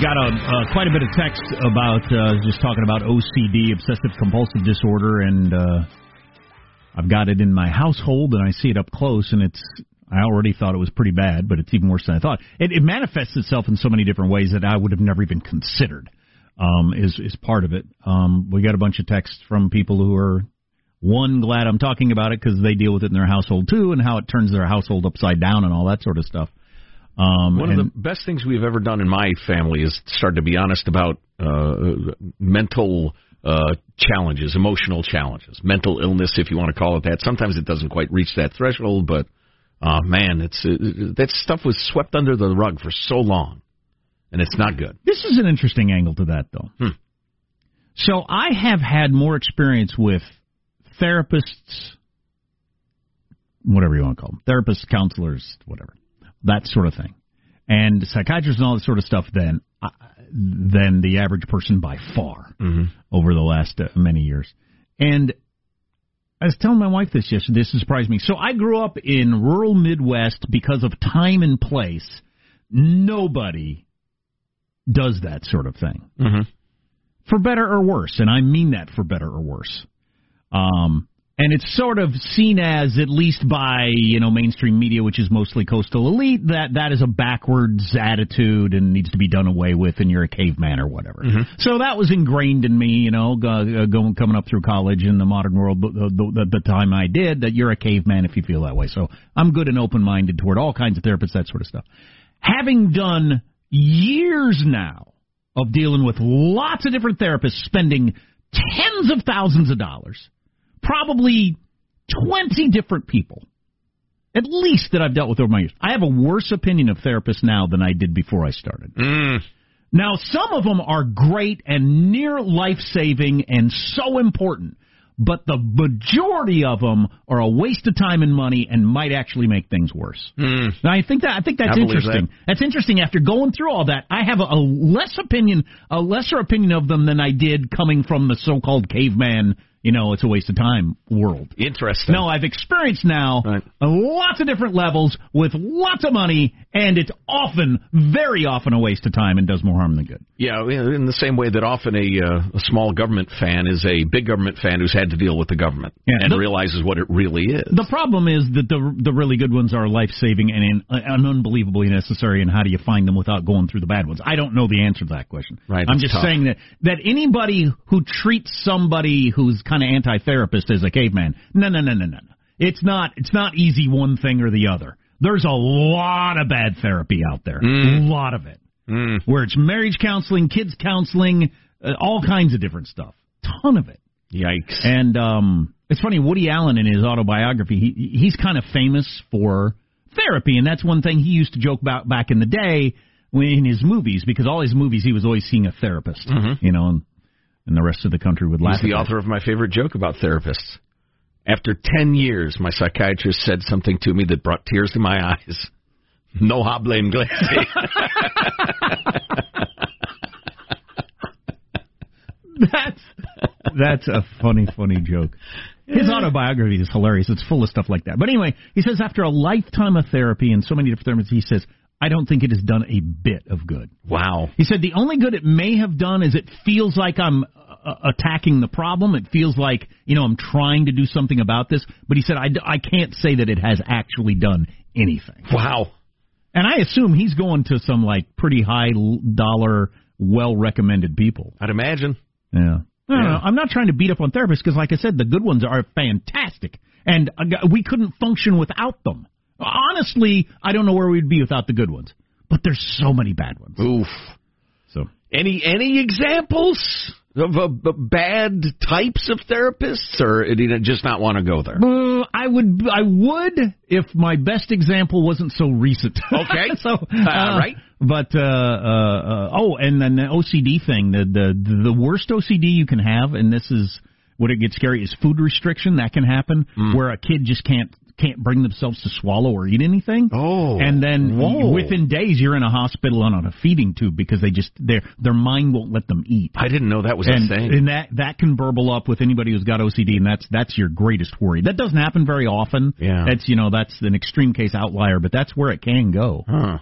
got a uh, quite a bit of text about uh, just talking about OCD, obsessive compulsive disorder, and uh, I've got it in my household, and I see it up close, and it's. I already thought it was pretty bad, but it's even worse than I thought. It, it manifests itself in so many different ways that I would have never even considered. Um, is is part of it. Um, we got a bunch of texts from people who are one glad I'm talking about it because they deal with it in their household too, and how it turns their household upside down and all that sort of stuff. Um, One of the best things we've ever done in my family is start to be honest about uh, mental uh, challenges, emotional challenges, mental illness, if you want to call it that. Sometimes it doesn't quite reach that threshold, but uh, man, it's uh, that stuff was swept under the rug for so long, and it's not good. This is an interesting angle to that, though. Hmm. So I have had more experience with therapists, whatever you want to call them, therapists, counselors, whatever, that sort of thing, and psychiatrists and all that sort of stuff than uh, than the average person by far Mm-hmm. over the last uh, many years. And I was telling my wife this yesterday. This surprised me. So I grew up in rural Midwest because of time and place. Nobody does that sort of thing Mm-hmm. for better or worse, and I mean that for better or worse. Um, and it's sort of seen as, at least by you know mainstream media, which is mostly coastal elite, that that is a backwards attitude and needs to be done away with, and you're a caveman or whatever. Mm-hmm. So that was ingrained in me, you know, go, uh, going coming up through college in the modern world. The, the, the time I did, that you're a caveman if you feel that way. So I'm good and open minded toward all kinds of therapists, that sort of stuff. Having done years now of dealing with lots of different therapists spending tens of thousands of dollars, probably 20 different people, at least that I've dealt with over my years. I have a worse opinion of therapists now than I did before I started. Mm. Now, some of them are great and near life saving and so important, but the majority of them are a waste of time and money and might actually make things worse. Mm. Now, I think that I think that's I interesting. That's interesting. After going through all that, I have a, a less opinion, a lesser opinion of them than I did coming from the so-called caveman. You know, it's a waste of time world. Interesting. No, I've experienced now Right. lots of different levels with lots of money, and it's often, very often, a waste of time and does more harm than good. Yeah, in the same way that often a, uh, a small government fan is a big government fan who's had to deal with the government Yeah, and the- realizes what it really is. The problem is that the the really good ones are life saving and, in, and unbelievably necessary. And how do you find them without going through the bad ones? I don't know the answer to that question. Right, I'm just tough. saying that that anybody who treats somebody who's kind of anti-therapist as a caveman, no, no, no, no, no, no. It's not. It's not easy one thing or the other. There's a lot of bad therapy out there. A lot of it. Mm. Where it's marriage counseling, kids counseling, uh, all kinds of different stuff. Ton of it. Yikes. And um, it's funny, Woody Allen in his autobiography, he, he's kind of famous for therapy, and that's one thing he used to joke about back in the day when, in his movies, because all his movies he was always seeing a therapist, you know, and, and the rest of the country would laugh. He's the author of my favorite joke about therapists. After 10 years, my psychiatrist said something to me that brought tears to my eyes. No habla inglés. That's that's a funny, funny joke. His autobiography is hilarious. It's full of stuff like that. But anyway, he says after a lifetime of therapy and so many different therapies, he says, I don't think it has done a bit of good. wow. He said the only good it may have done is it feels like I'm uh, attacking the problem. It feels like you know I'm trying to do something about this. But he said I, d- I can't say that it has actually done anything. Wow. And I assume he's going to some like pretty high dollar, well recommended people. I'd imagine. Yeah. I don't Yeah. know. I'm not trying to beat up on therapists because, like I said, the good ones are fantastic, and uh, we couldn't function without them. Honestly, I don't know where we'd be without the good ones. But there's so many bad ones. Oof. So Any any examples of uh, bad types of therapists, or did you just not want to go there? Uh, I would, I would, if my best example wasn't so recent. Okay. so, uh, right. But uh, uh, uh, oh, and then the OCD thing, the the the worst OCD you can have, and this is what it gets scary is food restriction. That can happen Mm. where a kid just can't can't bring themselves to swallow or eat anything. Oh. and then Whoa. within days you're in a hospital and on a feeding tube because they just their their mind won't let them eat I didn't know that was and, a thing. and that that can burble up with anybody who's got OCD, and that's that's your greatest worry. That doesn't happen very often. Yeah. that's you know that's an extreme case outlier, but that's where it can go. huh.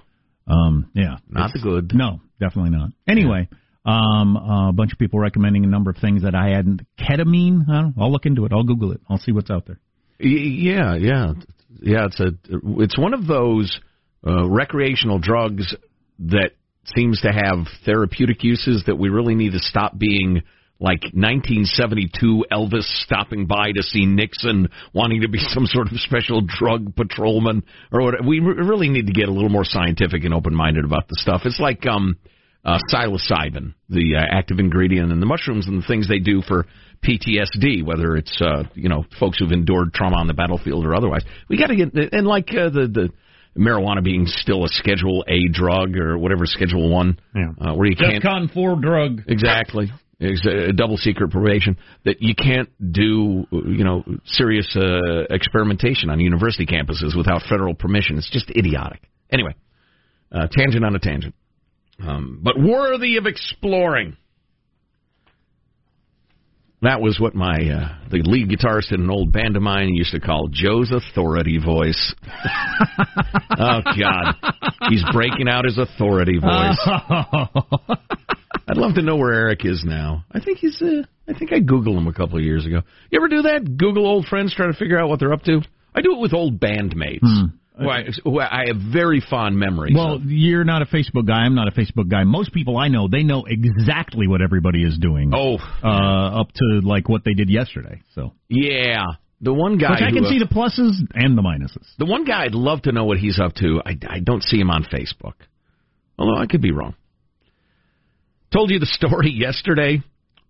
Um, yeah, not the good. No, definitely not. Anyway, um, uh, a bunch of people recommending a number of things that I hadn't. Ketamine. I don't, I'll look into it. I'll Google it. I'll see what's out there. Yeah, yeah, yeah. It's a it's one of those uh, recreational drugs that seems to have therapeutic uses that we really need to stop being like 1972 Elvis stopping by to see Nixon, wanting to be some sort of special drug patrolman or what. We really need to get a little more scientific and open-minded about the stuff. It's like um, uh, psilocybin, the uh, active ingredient in the mushrooms and the things they do for PTSD, whether it's uh, you know folks who've endured trauma on the battlefield or otherwise. We got to get and like uh, the the marijuana being still a Schedule A drug or whatever Schedule One, yeah. uh, where you can't con four drug exactly a double secret probation that you can't do you know serious uh, experimentation on university campuses without federal permission. It's just idiotic. Anyway, uh, tangent on a tangent, um, but worthy of exploring. That was what my uh, the lead guitarist in an old band of mine used to call Joe's authority voice. oh God, he's breaking out his authority voice. I'd love to know where Eric is now. I think he's. Uh, I think I googled him a couple of years ago. You ever do that? Google old friends, try to figure out what they're up to. I do it with old bandmates. Hmm. Who I, have very fond memories. Well, of. you're not a Facebook guy. I'm not a Facebook guy. Most people I know, they know exactly what everybody is doing. Oh, uh, up to like what they did yesterday. So yeah, the one guy. Which I can who, see the pluses and the minuses. The one guy I'd love to know what he's up to. I, I don't see him on Facebook. Although I could be wrong. Told you the story yesterday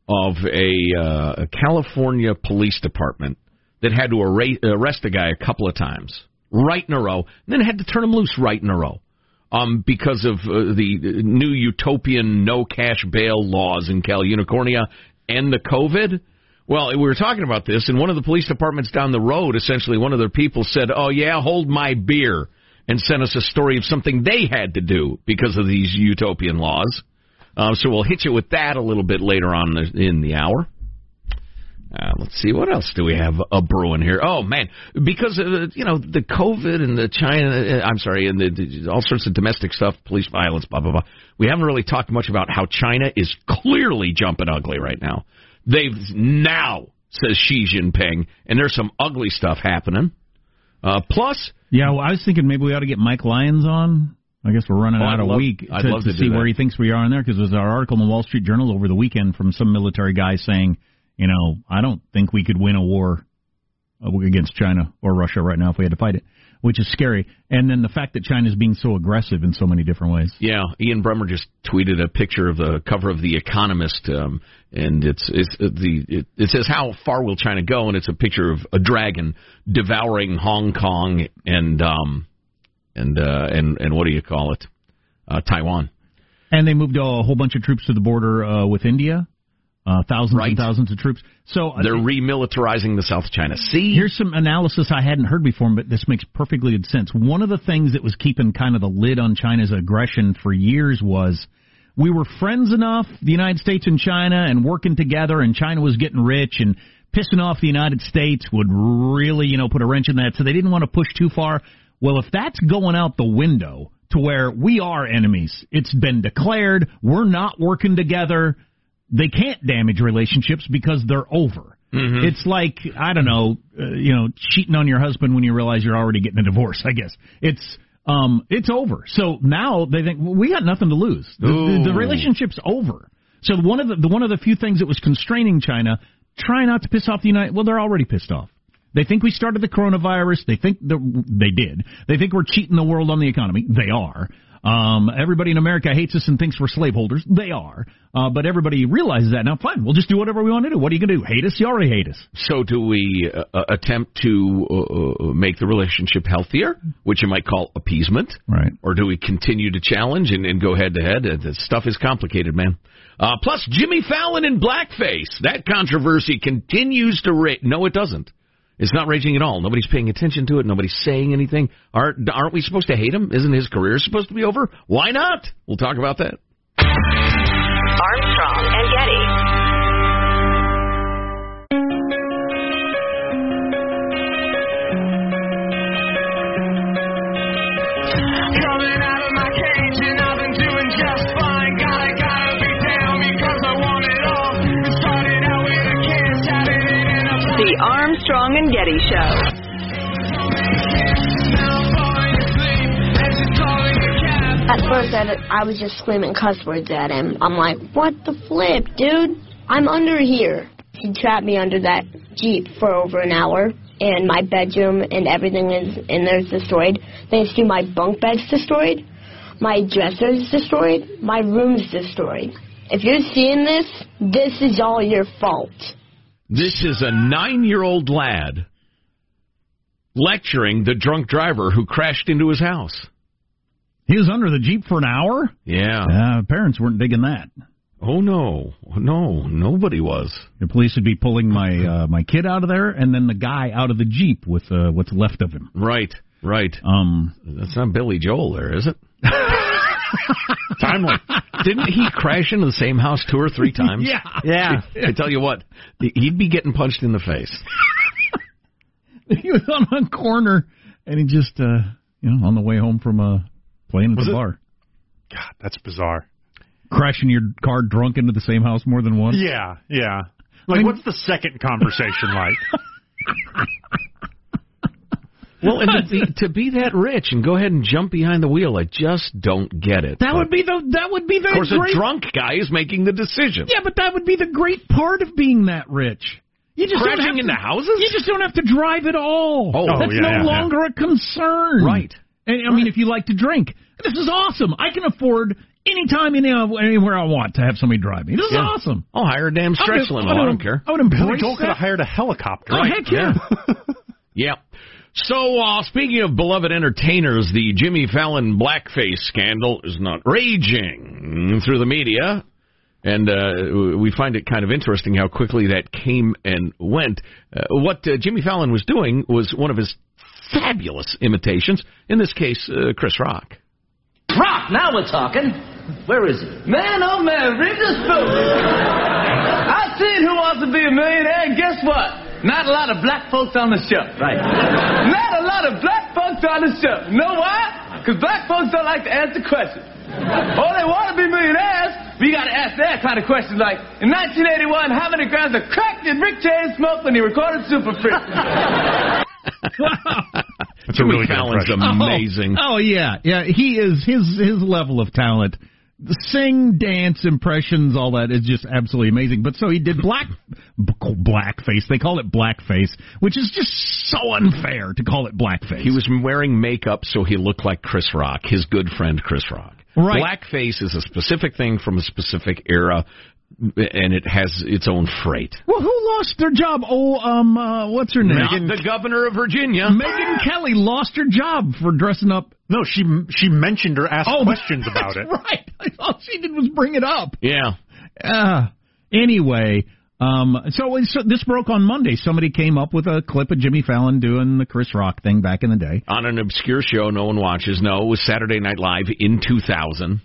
of a, uh, a California police department that had to arrest a guy a couple of times, right in a row, and then had to turn them loose right in a row. Um, because of uh, the new utopian no cash bail laws in Cal Unicornia and the COVID. Well, we were talking about this, and one of the police departments down the road, essentially, one of their people said, "Oh yeah, hold my beer," and sent us a story of something they had to do because of these utopian laws. Uh, so we'll hit you with that a little bit later on in the hour. Uh, let's see what else do we have a brewing here. Oh man, because uh, you know the COVID and the China, uh, I'm sorry, and the, the, all sorts of domestic stuff, police violence, blah blah blah. We haven't really talked much about how China is clearly jumping ugly right now. They've now says Xi Jinping, and there's some ugly stuff happening. Uh, plus, yeah, well, I was thinking maybe we ought to get Mike Lyons on. I guess we're running oh, out I'd a love, week to, to, to see where he thinks we are in there because there's our article in the Wall Street Journal over the weekend from some military guy saying, you know, I don't think we could win a war against China or Russia right now if we had to fight it, which is scary. And then the fact that China is being so aggressive in so many different ways. Yeah, Ian Bremmer just tweeted a picture of the cover of the Economist, um, and it's it's uh, the it, it says how far will China go, and it's a picture of a dragon devouring Hong Kong and um and uh and and what do you call it? uh, Taiwan. And they moved a whole bunch of troops to the border uh, with India. Uh, thousands right. and thousands of troops. So uh, they're remilitarizing the South China Sea. Here's some analysis I hadn't heard before, but this makes perfectly good sense. One of the things that was keeping kind of the lid on China's aggression for years was we were friends enough, the United States and China, and working together, and China was getting rich, and pissing off the United States would really, you know, put a wrench in that. So they didn't want to push too far. Well, if that's going out the window, to where we are enemies. It's been declared. We're not working together. They can't damage relationships because they're over. Mm-hmm. It's like I don't know, uh, you know, cheating on your husband when you realize you're already getting a divorce. I guess it's um it's over. So now they think well, we got nothing to lose. The, the, the relationship's over. So one of the, the one of the few things that was constraining China, try not to piss off the United. Well, they're already pissed off. They think we started the coronavirus. They think the, they did. They think we're cheating the world on the economy. They are. Um, everybody in America hates us and thinks we're slaveholders. They are. Uh, but everybody realizes that now. Fine, we'll just do whatever we want to do. What are you going to do? Hate us? You already hate us. So, do we uh, uh attempt to uh, uh, make the relationship healthier, which you might call appeasement, right? Or do we continue to challenge and, and go head to head? The stuff is complicated, man. Uh, plus, Jimmy Fallon in blackface. That controversy continues to rate. No, it doesn't. It's not raging at all. Nobody's paying attention to it. Nobody's saying anything. Aren't, aren't we supposed to hate him? Isn't his career supposed to be over? Why not? We'll talk about that. Armstrong and Getty. The Armstrong and Getty Show. At first, I, I was just screaming cuss words at him. I'm like, what the flip, dude? I'm under here. He trapped me under that Jeep for over an hour, and my bedroom and everything is in there is destroyed. Thanks to my bunk bed's destroyed, my dresser's destroyed, my room's destroyed. If you're seeing this, this is all your fault. This is a nine year old lad lecturing the drunk driver who crashed into his house. He was under the Jeep for an hour? Yeah. Uh, parents weren't digging that. Oh no, no, nobody was. The police would be pulling my uh, my kid out of there, and then the guy out of the jeep with uh, what's left of him. Right, right. Um, That's not Billy Joel, there is it? Timely. Didn't he crash into the same house two or three times? yeah, Yeah. I tell you what, he'd be getting punched in the face. he was on a corner, and he just uh, you know on the way home from uh, playing at Was the it- bar, God, that's bizarre. crashing your car drunk into the same house more than once. Yeah, yeah. Like, I mean- what's the second conversation like? Well, and to be, to be that rich and go ahead and jump behind the wheel, I just don't get it. That would be the that would be the of course, great a drunk guy is making the decision. Yeah, but that would be the great part of being that rich. You just don't have into to, houses? You just don't have to drive at all. Oh, that's yeah, no yeah, yeah. longer a concern. Right. And, I mean, if you like to drink, this is awesome. I can afford anytime, any, anywhere I want to have somebody drive me. This is Yeah. awesome. I'll hire a damn stretch limo. I I don't care. I would embrace Billy Joel could have hired a helicopter. Oh, heck yeah. Yeah. So, uh, speaking of beloved entertainers, the Jimmy Fallon blackface scandal is not raging through the media. And uh, we find it kind of interesting how quickly that came and went. Uh, what uh, Jimmy Fallon was doing was one of his fabulous imitations, in this case, uh, Chris Rock. Rock, now we're talking. Where is he? Man, oh man, read this book. I seen Who Wants to Be a Millionaire, and guess what? Not a lot of black folks on the show. Right. Not a lot of black folks on the show. You know why? Because black folks don't like to answer questions. Oh, they want to be millionaires, but you got to ask that kind of question like, in 1981, how many grams of crack did Rick James smoke when he recorded Super Freak? That's a Jimmy really good Fallon's impression. Oh, amazing. Oh, oh, yeah, yeah. He is his his level of talent. Sing, dance, impressions, all that is just absolutely amazing. But so he did black b- blackface. They call it blackface, which is just so unfair to call it blackface. He was wearing makeup so he looked like Chris Rock, his good friend Chris Rock. Right. Blackface is a specific thing from a specific era, and it has its own freight. well, who lost their job? Oh, um, uh, what's her name? Not the governor of Virginia. Megyn Kelly lost her job for dressing up. No, she she mentioned or asked Oh, questions about that's it. Right. All she did was bring it up. Yeah. Uh, anyway, um, so, so this broke on Monday. Somebody came up with a clip of Jimmy Fallon doing the Chris Rock thing back in the day. On an obscure show no one watches. No, it was Saturday Night Live in 2000.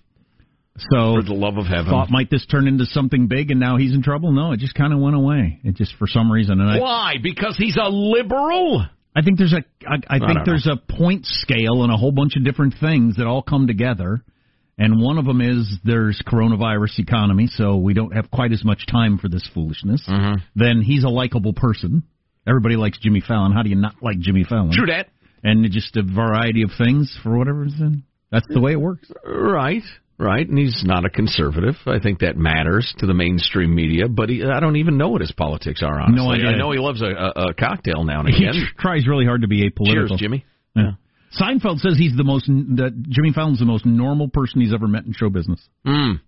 So For the love of heaven. thought might this turn into something big, and now he's in trouble? No, it just kind of went away. It just for some reason, and I, Why? Because he's a liberal? I think there's a I, I think don't there's a point scale and a whole bunch of different things that all come together. And one of them is there's coronavirus economy, so we don't have quite as much time for this foolishness. Mm-hmm. Then he's a likable person. Everybody likes Jimmy Fallon. How do you not like Jimmy Fallon? True that. And just a variety of things for whatever reason. That's the way it works. Right. Right, and he's not a conservative. I think that matters to the mainstream media, but he, I don't even know what his politics are. Honestly, No idea. I know he loves a, a, a cocktail now and again. He tries really hard to be apolitical. Cheers, Jimmy. Yeah. Seinfeld says he's the most that Jimmy Fallon's the most normal person he's ever met in show business. Mm.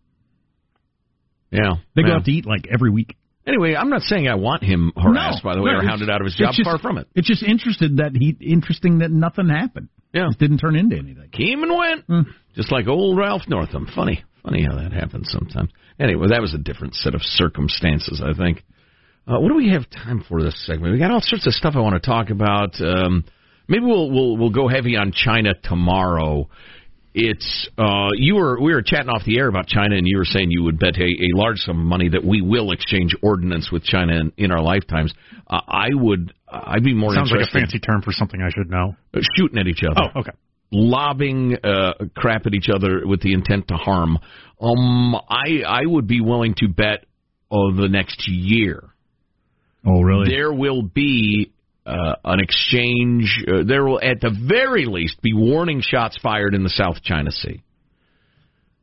Yeah, They go yeah. out to eat like every week. Anyway, I'm not saying I want him harassed, No, by the way, no, or hounded out of his job. just- Far from it. It's just interested that he interesting that nothing happened. Yeah, It didn't turn into anything. came and went, Hmm. just like old Ralph Northam. Funny, funny how that happens sometimes. Anyway, that was a different set of circumstances, I think. Uh, what do we have time for this segment? We got all sorts of stuff I want to talk about. Um, maybe we'll we'll we'll go heavy on China tomorrow. It's uh, you were we were chatting off the air about China, and you were saying you would bet a, a large sum of money that we will exchange ordnance with China in, in our lifetimes. Uh, I would I'd be more Sounds like a fancy term for something I should know. uh, shooting at each other Oh, okay. lobbing uh, crap at each other with the intent to harm. Um, I I would be willing to bet oh, the next year Oh, really? there will be uh, an exchange. Uh, there will, at the very least, be warning shots fired in the South China Sea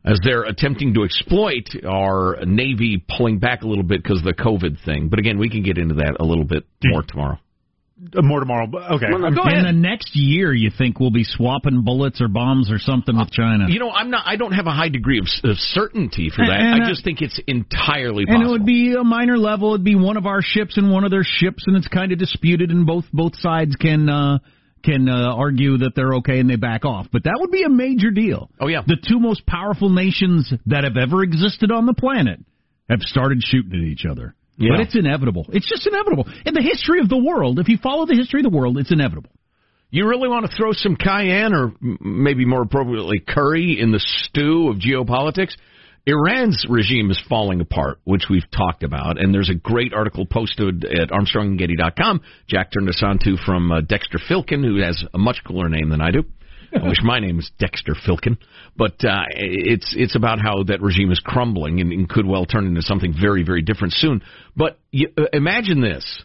as they're attempting to exploit our Navy pulling back a little bit because of the COVID thing. But again, we can get into that a little bit more tomorrow. Uh, More tomorrow. Okay. I'm- Go In ahead. the next year, you think we'll be swapping bullets or bombs or something with China? You know, I'm not. I don't have a high degree of, of certainty for that. And, uh, I just think it's entirely Possible. and possible. it would be a minor level. It'd be one of our ships and one of their ships, and it's kind of disputed, and both both sides can uh, can uh, argue that they're okay and they back off. But that would be a major deal. Oh, yeah. the two most powerful nations that have ever existed on the planet have started shooting at each other. Yeah. But it's inevitable. It's just inevitable. In the history of the world, if you follow the history of the world, it's inevitable. You really want to throw some cayenne, or maybe more appropriately, curry, in the stew of geopolitics? Iran's regime is falling apart, which we've talked about, and there's a great article posted at ArmstrongandGetty.com. Jack turned us on to from uh, Dexter Filkin, who has a much cooler name than I do. I wish my name was Dexter Filkin, but uh, it's it's about how that regime is crumbling and, and could well turn into something very very different soon. But you, uh, imagine this: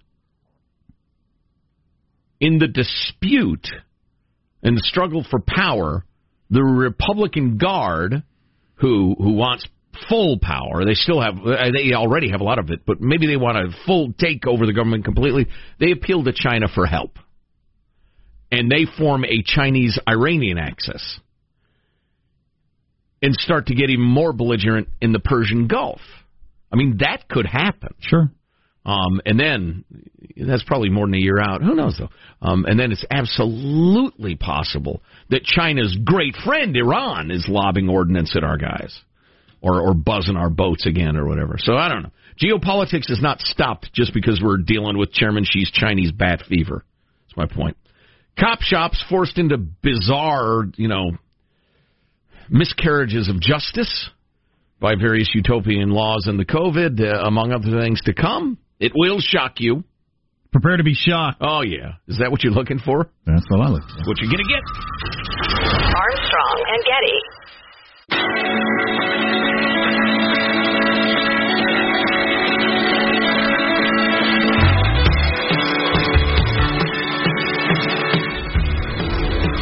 in the dispute and the struggle for power, the Republican Guard, who who wants full power, they still have uh, they already have a lot of it, but maybe they want a full take over the government completely. They appeal to China for help, and they form a Chinese Iranian axis and start to get even more belligerent in the Persian Gulf. I mean, that could happen. Sure. Um, and then that's probably more than a year out. Who knows though? Um, and then it's absolutely possible that China's great friend Iran is lobbing ordnance at our guys, or or buzzing our boats again, or whatever. So I don't know. Geopolitics is not stopped just because we're dealing with Chairman Xi's Chinese bat fever. That's my point. Cop shops forced into bizarre, you know, miscarriages of justice by various utopian laws and the COVID, uh, among other things to come. It will shock you. Prepare to be shocked. Oh, yeah. Is that what you're looking for? That's what I look for. What you're going to get. Armstrong and Getty.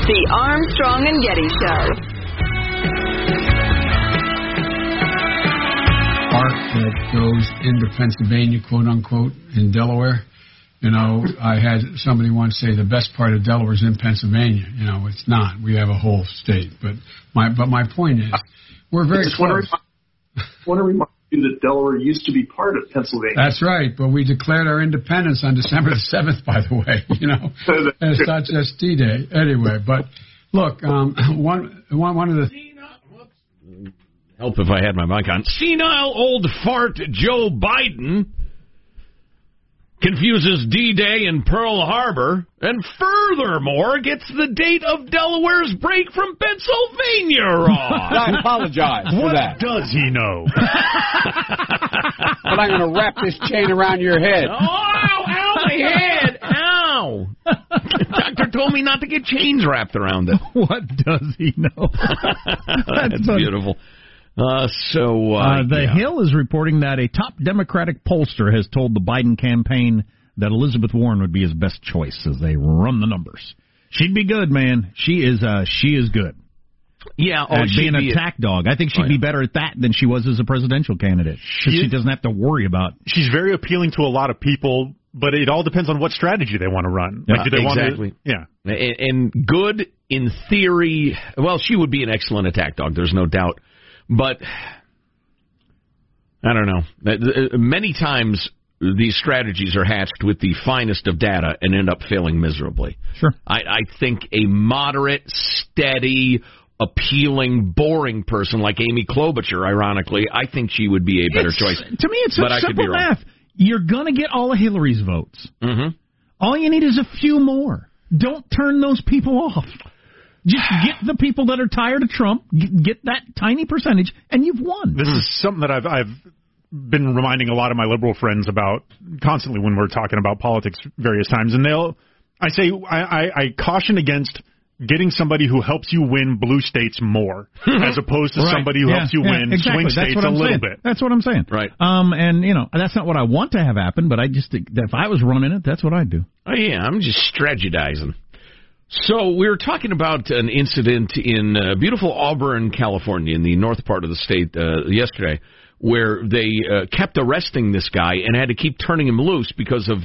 The Armstrong and Getty Show. park that goes into Pennsylvania, quote unquote, in Delaware. You know, I had somebody once say the best part of Delaware is in Pennsylvania. You know, it's not. We have a whole state. But my but my point is, we're very just want to close. remind, want to remind you that Delaware used to be part of Pennsylvania. That's right. But we declared our independence on December the seventh. By the way, you know, and it's not just D-Day anyway. But look, um, one one one of the Help if I had my mic on. Senile old fart Joe Biden confuses D-Day and Pearl Harbor, and furthermore gets the date of Delaware's break from Pennsylvania wrong. I apologize for What that. does he know? But I'm going to wrap this chain around your head. Oh, ow, ow, my head, ow. Doctor told me not to get chains wrapped around it. What does he know? That's beautiful. Uh, so, uh, Uh, the yeah. Hill is reporting that a top Democratic pollster has told the Biden campaign that Elizabeth Warren would be his best choice as they run the numbers. She'd be good, man. She is. Uh, she is good yeah, oh, she'd being be a tack dog. I think she'd Oh, be better at that than she was as a presidential candidate. she is- doesn't have to worry about. She's very appealing to a lot of people, but it all depends on what strategy they want to run. Yeah, like, do they exactly. want to? Yeah. and, and good in theory. Well, she would be an excellent attack dog. There's no doubt. But I don't know. Uh, Many times these strategies are hatched with the finest of data and end up failing miserably. Sure. I, I think a moderate, steady, appealing, boring person like Amy Klobuchar, ironically, I think she would be a better It's- choice. To me, it's But such I could be simple math. You're gonna get all of Hillary's votes. hmm All you need is a few more. Don't turn those people off. Just get the people that are tired of Trump, get, get that tiny percentage, and you've won. This is something that I've I've been reminding a lot of my liberal friends about constantly when we're talking about politics various times, and they'll I say I, I, I caution against getting somebody who helps you win blue states more, as opposed to Right. somebody who Yeah, helps you yeah, win exactly. swing That's states what a I'm little saying. bit. That's what I'm saying. Right. Um, and you know that's not what I want to have happen, but I just if I was running it, that's what I'd do. Oh yeah, I'm just strategizing. So we were talking about an incident in uh, beautiful Auburn, California, in the north part of the state uh, yesterday, where they uh, kept arresting this guy and had to keep turning him loose because of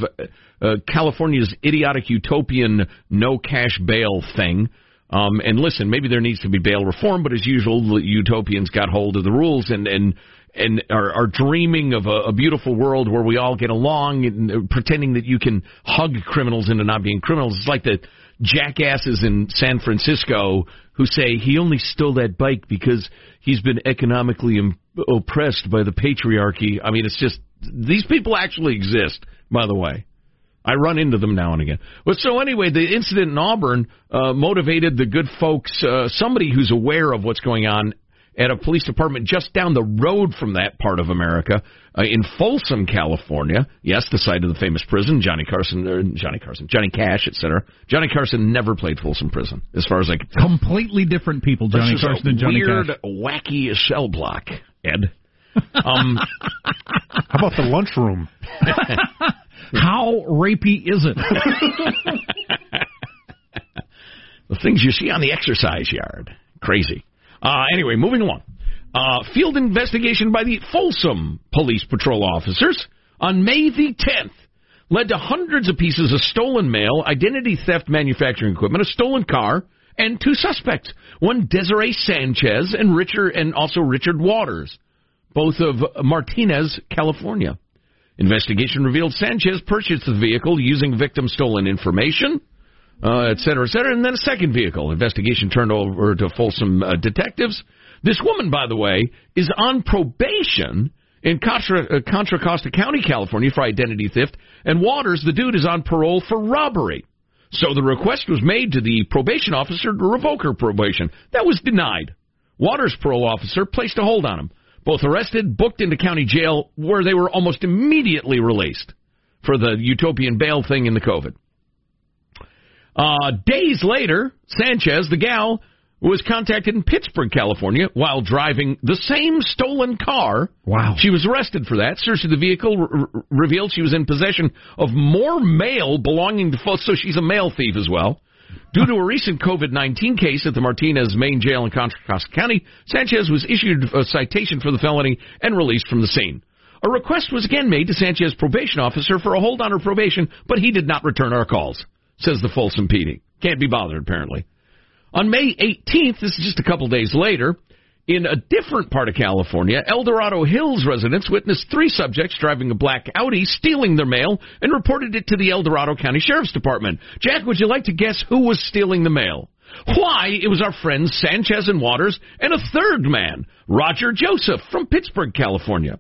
uh, California's idiotic utopian no cash bail thing. Um, and listen, maybe there needs to be bail reform, but as usual, the utopians got hold of the rules and and and are, are dreaming of a, a beautiful world where we all get along and uh, pretending that you can hug criminals into not being criminals. It's like the jackasses in San Francisco who say he only stole that bike because he's been economically Im- oppressed by the patriarchy. I mean, it's just these people actually exist, by the way. I run into them now and again. But so anyway, the incident in Auburn uh, motivated the good folks, uh, somebody who's aware of what's going on at a police department just down the road from that part of America uh, in Folsom, California. Yes, the site of the famous prison. Johnny Carson, or Johnny Carson, Johnny Cash, etc. Johnny Carson never played Folsom Prison, as far as I can tell. Completely different people, Johnny This is a Carson and Johnny weird, Cash. wacky cell block, Ed. Um, How about the lunchroom? How rapey is it? the things you see on the exercise yard. Crazy. Uh, anyway, moving along. Uh, field investigation by the Folsom Police Patrol officers on May the 10th led to hundreds of pieces of stolen mail, identity theft manufacturing equipment, a stolen car, and two suspects. One Desiree Sanchez and Richard and also Richard Waters, both of Martinez, California. Investigation revealed Sanchez purchased the vehicle using victim stolen information, uh, et cetera, et cetera, and then a second vehicle. Investigation turned over to Folsom uh, detectives. This woman, by the way, is on probation in Contra, uh, Contra Costa County, California, for identity theft, and Waters, the dude, is on parole for robbery. So the request was made to the probation officer to revoke her probation. That was denied. Waters' parole officer placed a hold on him. Both arrested, booked into county jail, where they were almost immediately released for the utopian bail thing in the COVID. Uh, days later, Sanchez, the gal, was contacted in Pittsburg, California, while driving the same stolen car. Wow. She was arrested for that. Search of the vehicle r- revealed she was in possession of more mail belonging to folks, so she's a mail thief as well. Due to a recent COVID 19 case at the Martinez main jail in Contra Costa County, Sanchez was issued a citation for the felony and released from the scene. A request was again made to Sanchez's probation officer for a hold on her probation, but he did not return our calls, says the Folsom PD. Can't be bothered, apparently. On May 18th, this is just a couple days later, in a different part of California, El Dorado Hills residents witnessed three subjects driving a black Audi stealing their mail and reported it to the El Dorado County Sheriff's Department. Jack, would you like to guess who was stealing the mail? Why, it was our friends Sanchez and Waters and a third man, Roger Joseph from Pittsburg, California.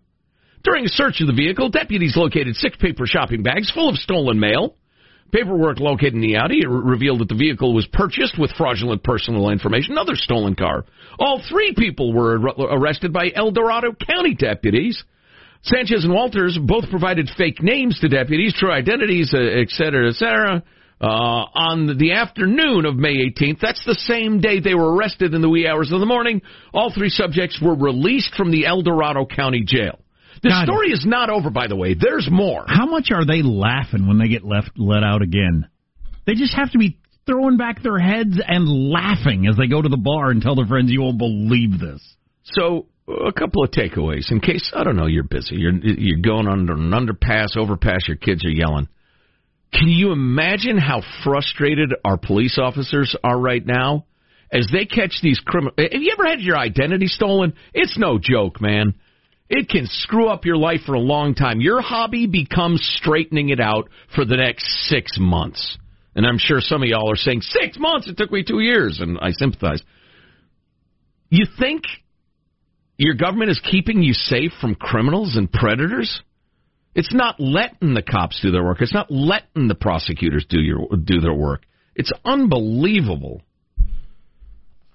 During a search of the vehicle, deputies located six paper shopping bags full of stolen mail. Paperwork located in the Audi re- revealed that the vehicle was purchased with fraudulent personal information, another stolen car. All three people were ar- arrested by El Dorado County deputies. Sanchez and Walters both provided fake names to deputies, true identities, uh, et cetera, et cetera. Uh, on the afternoon of May 18th, that's the same day they were arrested in the wee hours of the morning, all three subjects were released from the El Dorado County Jail. The God. story is not over, by the way. There's more. How much are they laughing when they get left let out again? They just have to be throwing back their heads and laughing as they go to the bar and tell their friends, "You won't believe this." So, a couple of takeaways in case I don't know you're busy. You're you're going under an underpass, overpass. Your kids are yelling. Can you imagine how frustrated our police officers are right now as they catch these criminals? Have you ever had your identity stolen? It's no joke, man. It can screw up your life for a long time. Your hobby becomes straightening it out for the next six months. And I'm sure some of y'all are saying, six months? It took me two years. And I sympathize. You think your government is keeping you safe from criminals and predators? It's not letting the cops do their work. It's not letting the prosecutors do your do their work. It's unbelievable.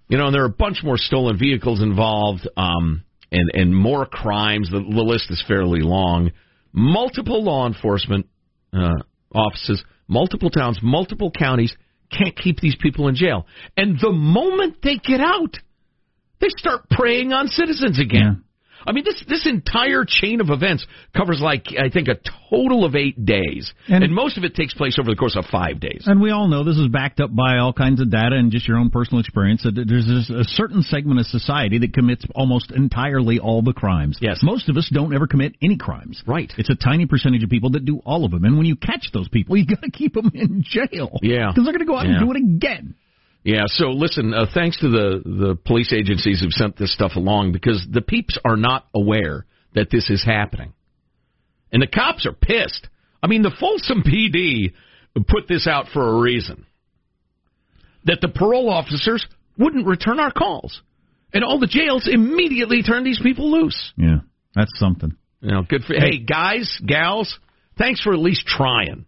You know, and there are a bunch more stolen vehicles involved, um, and and more crimes. The, the list is fairly long. Multiple law enforcement uh, offices, multiple towns, multiple counties can't keep these people in jail. And the moment they get out, they start preying on citizens again. I mean, this this entire chain of events covers like I think a total of eight days, And- and, most of it takes place over the course of five days. And we all know this is backed up by all kinds of data and just your own personal experience. That there's this- a certain segment of society that commits almost entirely all the crimes. Yes. Most of us don't ever commit any crimes. Right. It's a tiny percentage of people that do all of them. And when you catch those people, you got to keep them in jail. Yeah. Because they're going to go out Yeah. and do it again. Yeah, so listen, uh, thanks to the the police agencies who've sent this stuff along because the peeps are not aware that this is happening. And the cops are pissed. I mean, the Folsom PD put this out for a reason. That the parole officers wouldn't return our calls. And all the jails immediately turned these people loose. Yeah. That's something. You know, good for Hey, guys, gals, thanks for at least trying.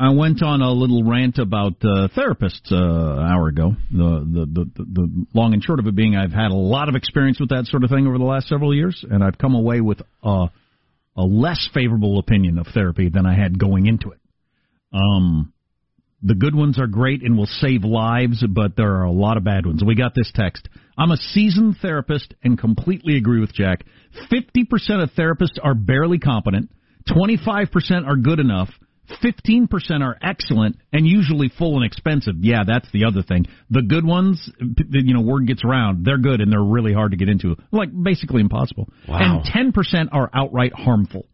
I went on a little rant about uh, therapists uh, an hour ago. The, the the the long and short of it being, I've had a lot of experience with that sort of thing over the last several years, and I've come away with a, a less favorable opinion of therapy than I had going into it. Um, the good ones are great and will save lives, but there are a lot of bad ones. We got this text. I'm a seasoned therapist and completely agree with Jack. 50% of therapists are barely competent, 25% are good enough, 15% are excellent, and usually full and expensive. Yeah, that's the other thing. The good ones, you know, word gets around, they're good and they're really hard to get into. Like, basically impossible. Wow. And 10% are outright harmful.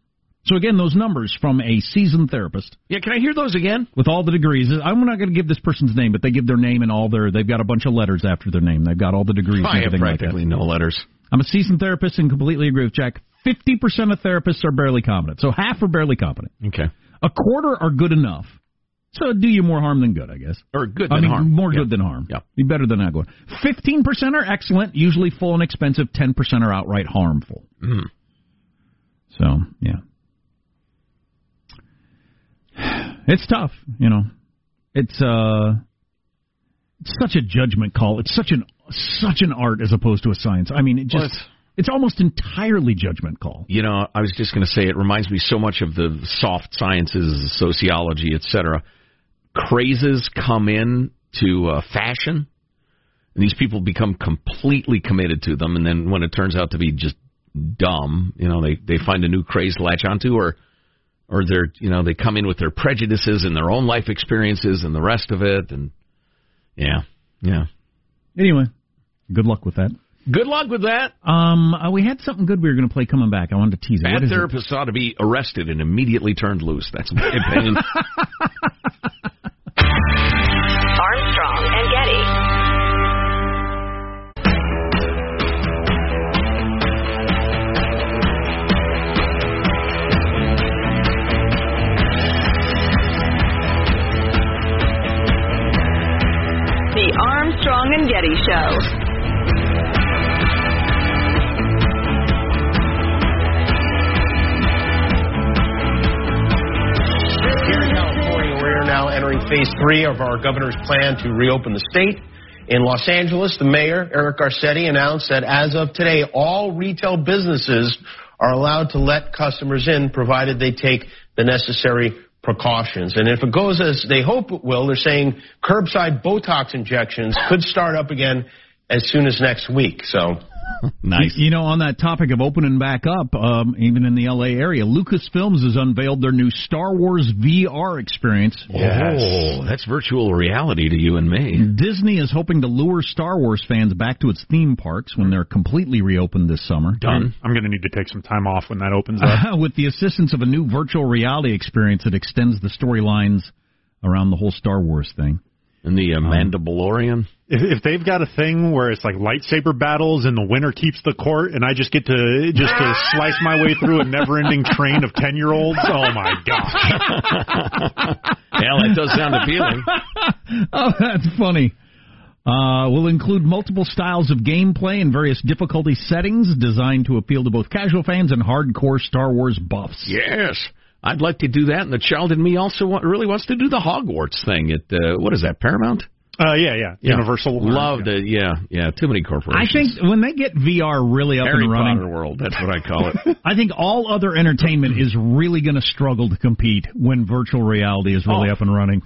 So again, those numbers from a seasoned therapist Yeah, can I hear those again? with all the degrees. I'm not going to give this person's name, but they give their name and all their. They've got a bunch of letters after their name. They've got all the degrees. I and have everything like practically no letters. I'm a seasoned therapist and completely agree with Jack. Fifty percent of therapists are barely competent, so half are barely competent. Okay. A quarter are good enough. So do you more harm than good, I guess. Or good I than mean, harm. more Yeah. good than harm. Yeah. Be better than not good. Fifteen percent are excellent, usually full and expensive. Ten percent are outright harmful. Mhm. So yeah, it's tough. You know, it's uh, it's such a judgment call. It's such an such an art as opposed to a science. I mean, it just Well, it's- almost entirely judgment call. You know, I was just going to say it reminds me so much of the soft sciences, sociology, etc. Crazes come in to uh, fashion, and these people become completely committed to them. And then when it turns out to be just dumb, you know, they they find a new craze to latch onto, or or they're you know they come in with their prejudices and their own life experiences and the rest of it, and yeah, yeah. Anyway, good luck with that. Good luck with that. Um, uh, we had something good we were going to play coming back. I wanted to tease it. Bad What is it? ought to be arrested and immediately turned loose. That's my opinion. three of our governor's plan to reopen the state. In Los Angeles, the mayor, Eric Garcetti, announced that as of today, all retail businesses are allowed to let customers in provided they take the necessary precautions. And if it goes as they hope it will, they're saying curbside Botox injections could start up again as soon as next week. So nice. You, you know, on that topic of opening back up, um, even in the L.A. area, Lucasfilms has unveiled their new Star Wars VR experience. Oh, that's virtual reality to you and me. Disney is hoping to lure Star Wars fans back to its theme parks when they're completely reopened this summer. Done. I'm going to need to take some time off when that opens up. With the assistance of a new virtual reality experience that extends the storylines around the whole Star Wars thing. And the uh, Mandalorian. If, if they've got a thing where it's like lightsaber battles and the winner keeps the court, and I just get to just to slice my way through a never-ending train of ten-year-olds, oh my gosh! Hell, that does sound appealing. oh, that's funny. Uh, will include multiple styles of gameplay and various difficulty settings designed to appeal to both casual fans and hardcore Star Wars buffs. Yes. I'd like to do that, and the child in me also want, really wants to do the Hogwarts thing at uh, what is that Paramount? Uh, yeah, yeah, Universal. Love to, yeah, yeah. Too many I think when they get VR really up Harry and running, Potter world. That's what I call it. I think all other entertainment is really going to struggle to compete when virtual reality is really Oh. up and running.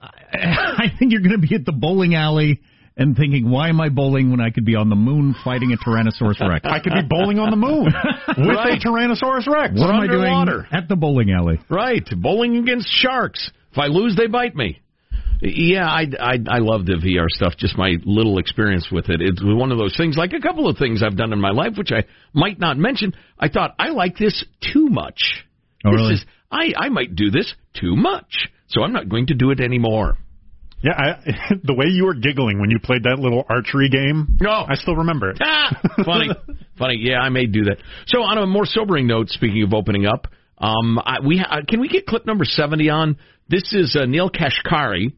I think you're going to be at the bowling alley and thinking, why am I bowling when I could be on the moon fighting a Tyrannosaurus Rex? I could be bowling on the moon with Right. a Tyrannosaurus Rex. What am I doing at the bowling alley? Right, bowling against sharks. If I lose, they bite me. Yeah, I, I I love the VR stuff. Just my little experience with it. It's one of those things, like a couple of things I've done in my life, which I might not mention. I thought I like this too much. Oh, this really? is I I might do this too much, so I'm not going to do it anymore. Yeah, I, the way you were giggling when you played that little archery game, No. I still remember it. Ah, funny, funny. Yeah, I may do that. So, on a more sobering note, speaking of opening up, um, I, we ha- can we get clip number seventy on? This is uh, Neel Kashkari,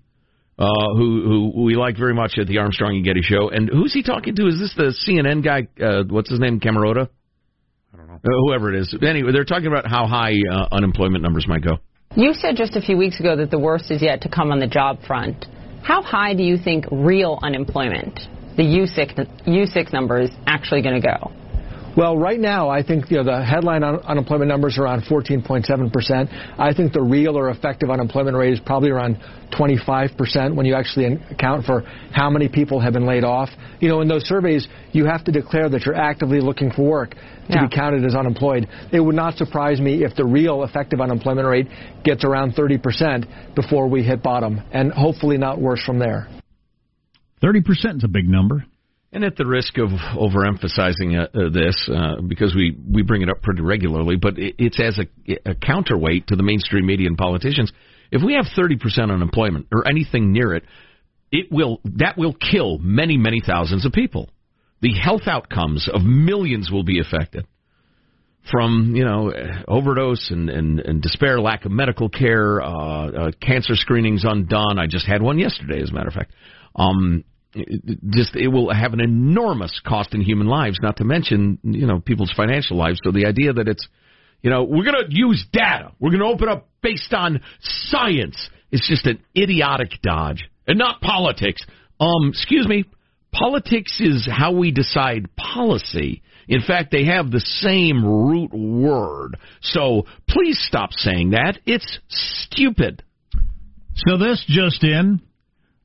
uh, who who we like very much at the Armstrong and Getty show. And who's he talking to? Is this the CNN guy? Uh, what's his name? Camarota? I don't know. Uh, whoever it is. Anyway, they're talking about how high uh, unemployment numbers might go. You said just a few weeks ago that the worst is yet to come on the job front. How high do you think real unemployment, the U6, U6 number, is actually going to go? Well, right now, I think you know the headline un- unemployment numbers are around 14.7 percent. I think the real or effective unemployment rate is probably around 25 percent when you actually in- account for how many people have been laid off. You know, in those surveys, you have to declare that you're actively looking for work to Yeah. be counted as unemployed. It would not surprise me if the real effective unemployment rate gets around 30 percent before we hit bottom, and hopefully not worse from there. 30% is a big number. And at the risk of overemphasizing uh, uh, this, uh, because we, we bring it up pretty regularly, but it, it's as a, a counterweight to the mainstream media and politicians. If we have 30% unemployment or anything near it, it will that will kill many many thousands of people. The health outcomes of millions will be affected from you know overdose and, and, and despair, lack of medical care, uh, uh, cancer screenings undone. I just had one yesterday, as a matter of fact. Um, it- just it will have an enormous cost in human lives, not to mention you know people's financial lives. So the idea that it's you know we're going to use data, we're going to open up based on science, is just an idiotic dodge, and not politics. Um, excuse me, politics is how we decide policy. In fact, they have the same root word. So please stop saying that. It's stupid. So this just in.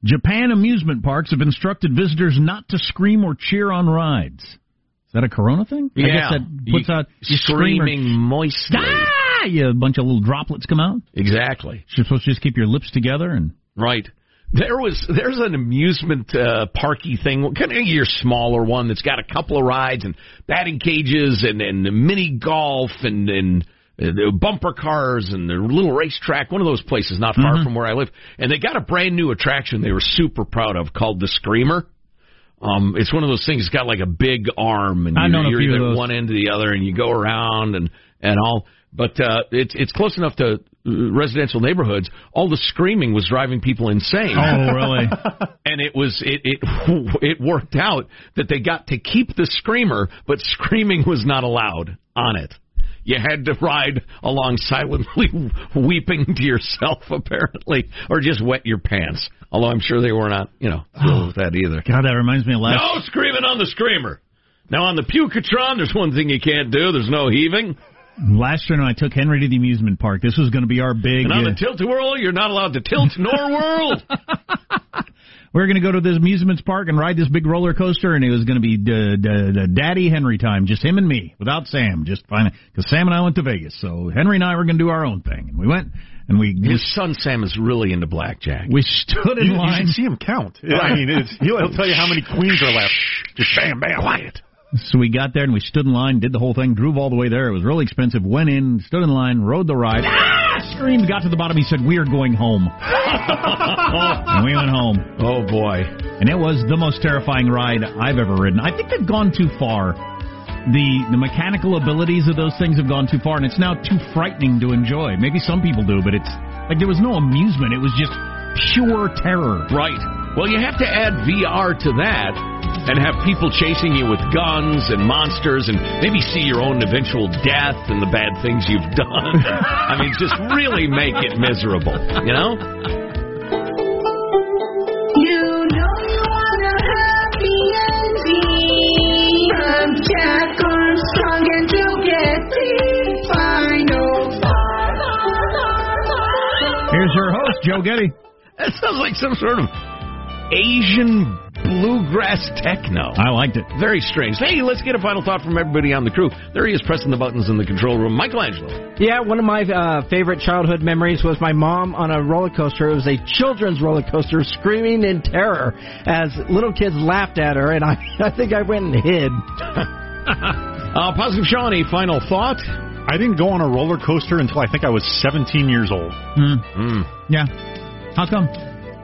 Japan amusement parks have instructed visitors not to scream or cheer on rides. Is that a corona thing? I guess that puts You- out you scream screaming moistly. Ah! Yeah, a bunch of little droplets come out. Exactly. You're supposed to just keep your lips together and Right. There was there's an amusement uh, parky thing, kind of your smaller one that's got a couple of rides and batting cages and and mini golf and and uh, bumper cars and the little racetrack. One of those places not far from where I live, and they got a brand new attraction they were super proud of called the Screamer. Um, it's one of those things. It's got like a big arm, and known you're either one end to the other, and you go around and and all. But uh, it's it's close enough to uh, residential neighborhoods. All the screaming was driving people insane. Oh, really? and it was it it it worked out that they got to keep the screamer, but screaming was not allowed on it. You had to ride along silently weeping to yourself, apparently, or just wet your pants. Although I'm sure they were not, you know, thrilled with that either. God, that reminds me of last. No screaming on the screamer. Now on the Pukatron, there's one thing you can't do. There's no heaving. Last year, when I took Henry to the amusement park, this was going to be our big. And on uh, the tilt whirl, you're not allowed to tilt nor whirl. we are going to go to this amusement park and ride this big roller coaster, and it was going to be the, the, the Daddy Henry time, just him and me, without Sam. Just fine, because Sam and I went to Vegas, so Henry and I were going to do our own thing, and we went and we His son Sam is really into blackjack. we stood in You, you should see him count. I mean, it's, he'll, he'll tell you how many queens are left. Just bam, bam, quiet. So we got there and we stood in line, did the whole thing, drove all the way there. It was really expensive. Went in, stood in line, rode the ride. Screamed, got to the bottom. He said, "We are going home." and we went home. Oh boy. And it was the most terrifying ride I've ever ridden. I think they've gone too far. The the mechanical abilities of those things have gone too far, and it's now too frightening to enjoy. Maybe some people do, but it's like there was no amusement. It was just pure terror. Right. Well, you have to add VR to that and have people chasing you with guns and monsters and maybe see your own eventual death and the bad things you've done. I mean, just really make it miserable, you know? You know you wanna happy ending. I'm Jack Armstrong and you'll get the final Here's your host, Joe Getty. That sounds like some sort of Asian bluegrass techno. I liked it. Very strange. Hey, let's get a final thought from everybody on the crew. There he is pressing the buttons in the control room. Michelangelo. Yeah, one of my uh, favorite childhood memories was my mom on a roller coaster. It was a children's roller coaster, screaming in terror as little kids laughed at her, and I, I think I went and hid. uh, Positive Shawnee, final thought. I didn't go on a roller coaster until I think I was 17 years old. Mm. Yeah. How come?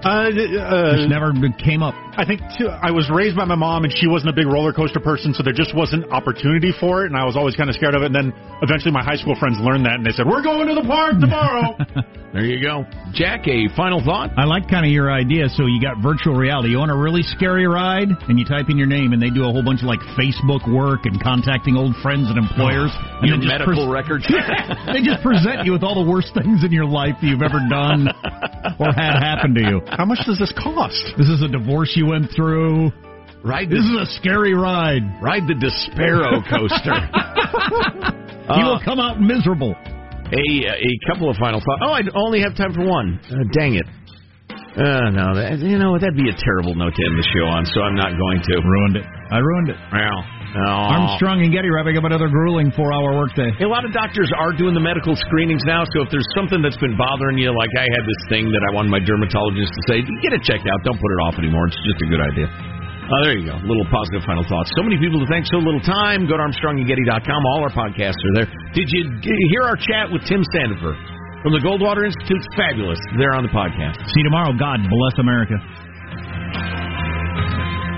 Uh, uh, Just never came up. I think too, I was raised by my mom, and she wasn't a big roller coaster person, so there just wasn't opportunity for it, and I was always kind of scared of it. And then eventually, my high school friends learned that, and they said, "We're going to the park tomorrow." there you go, Jack. A final thought. I like kind of your idea. So you got virtual reality. You want a really scary ride, and you type in your name, and they do a whole bunch of like Facebook work and contacting old friends and employers. Oh, and Your then just medical records. they just present you with all the worst things in your life that you've ever done or had happen to you. How much does this cost? This is a divorce you went through. Ride This is a scary ride. Ride the Despero coaster. you will come out miserable. A a couple of final thoughts. Oh, I only have time for one. Uh, dang it. Uh, no, that, you know that'd be a terrible note to end the show on, so I'm not going to. Ruined it. I ruined it. Well, Armstrong and Getty wrapping up another grueling four-hour workday. A lot of doctors are doing the medical screenings now, so if there's something that's been bothering you, like I had this thing that I wanted my dermatologist to say, get it checked out. Don't put it off anymore. It's just a good idea. Uh, there you go. Little positive final thoughts. So many people to thank, so little time. Go to ArmstrongandGetty.com. All our podcasts are there. Did you hear our chat with Tim Sandefur from the Goldwater Institute? Fabulous. There on the podcast. See you tomorrow. God bless America.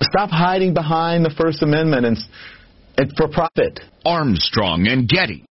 Stop hiding behind the First Amendment and, and for profit. Armstrong and Getty.